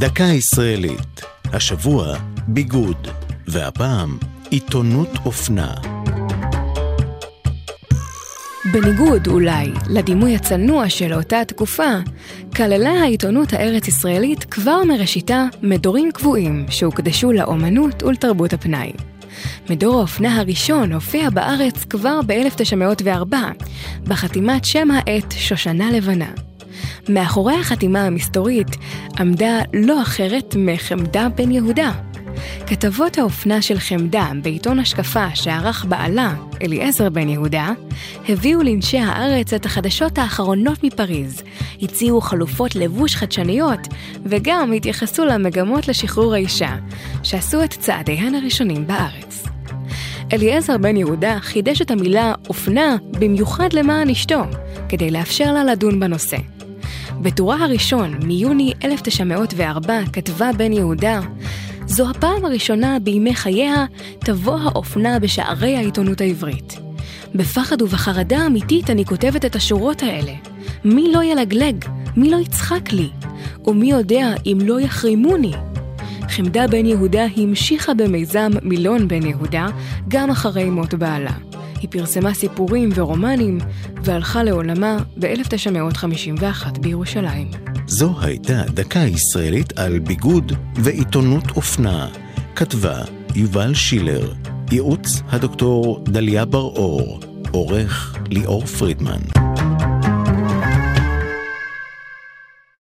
דקה ישראלית, השבוע ביגוד, והפעם עיתונות אופנה. בניגוד אולי לדימוי הצנוע של אותה תקופה, כללה העיתונות הארץ-ישראלית כבר מראשיתה מדורים קבועים שהוקדשו לאומנות ולתרבות הפנאי. מדור האופנה הראשון הופיע בארץ כבר ב-1904, בחתימת שם העט שושנה לבנה. מאחורי החתימה המסתורית עמדה לא אחרת מחמדה בן יהודה. כתבות האופנה של חמדה בעיתון השקפה שערך בעלה, אליעזר בן יהודה, הביאו לאנשי הארץ את החדשות האחרונות מפריז, הציעו חלופות לבוש חדשניות, וגם התייחסו למגמות לשחרור האישה, שעשו את צעדיהן הראשונים בארץ. אליעזר בן יהודה חידש את המילה אופנה במיוחד למען אשתו, כדי לאפשר לה לדון בנושא. בטורה הראשון, מיוני 1904, כתבה בן יהודה, זו הפעם הראשונה בימי חייה תבוא האופנה בשערי העיתונות העברית. בפחד ובחרדה אמיתית אני כותבת את השורות האלה. מי לא ילגלג? מי לא יצחק לי? ומי יודע אם לא יחרימוני? חמדה בן יהודה המשיכה במיזם מילון בן יהודה גם אחרי מות בעלה. היא פרסמה סיפורים ורומנים והלכה לעולמה ב-1951 בירושלים. זו הייתה דקה ישראלית על ביגוד ועיתונות אופנה. כתבה יובל שילר, ייעוץ הדוקטור דליה בר-אור, עורך ליאור פרידמן.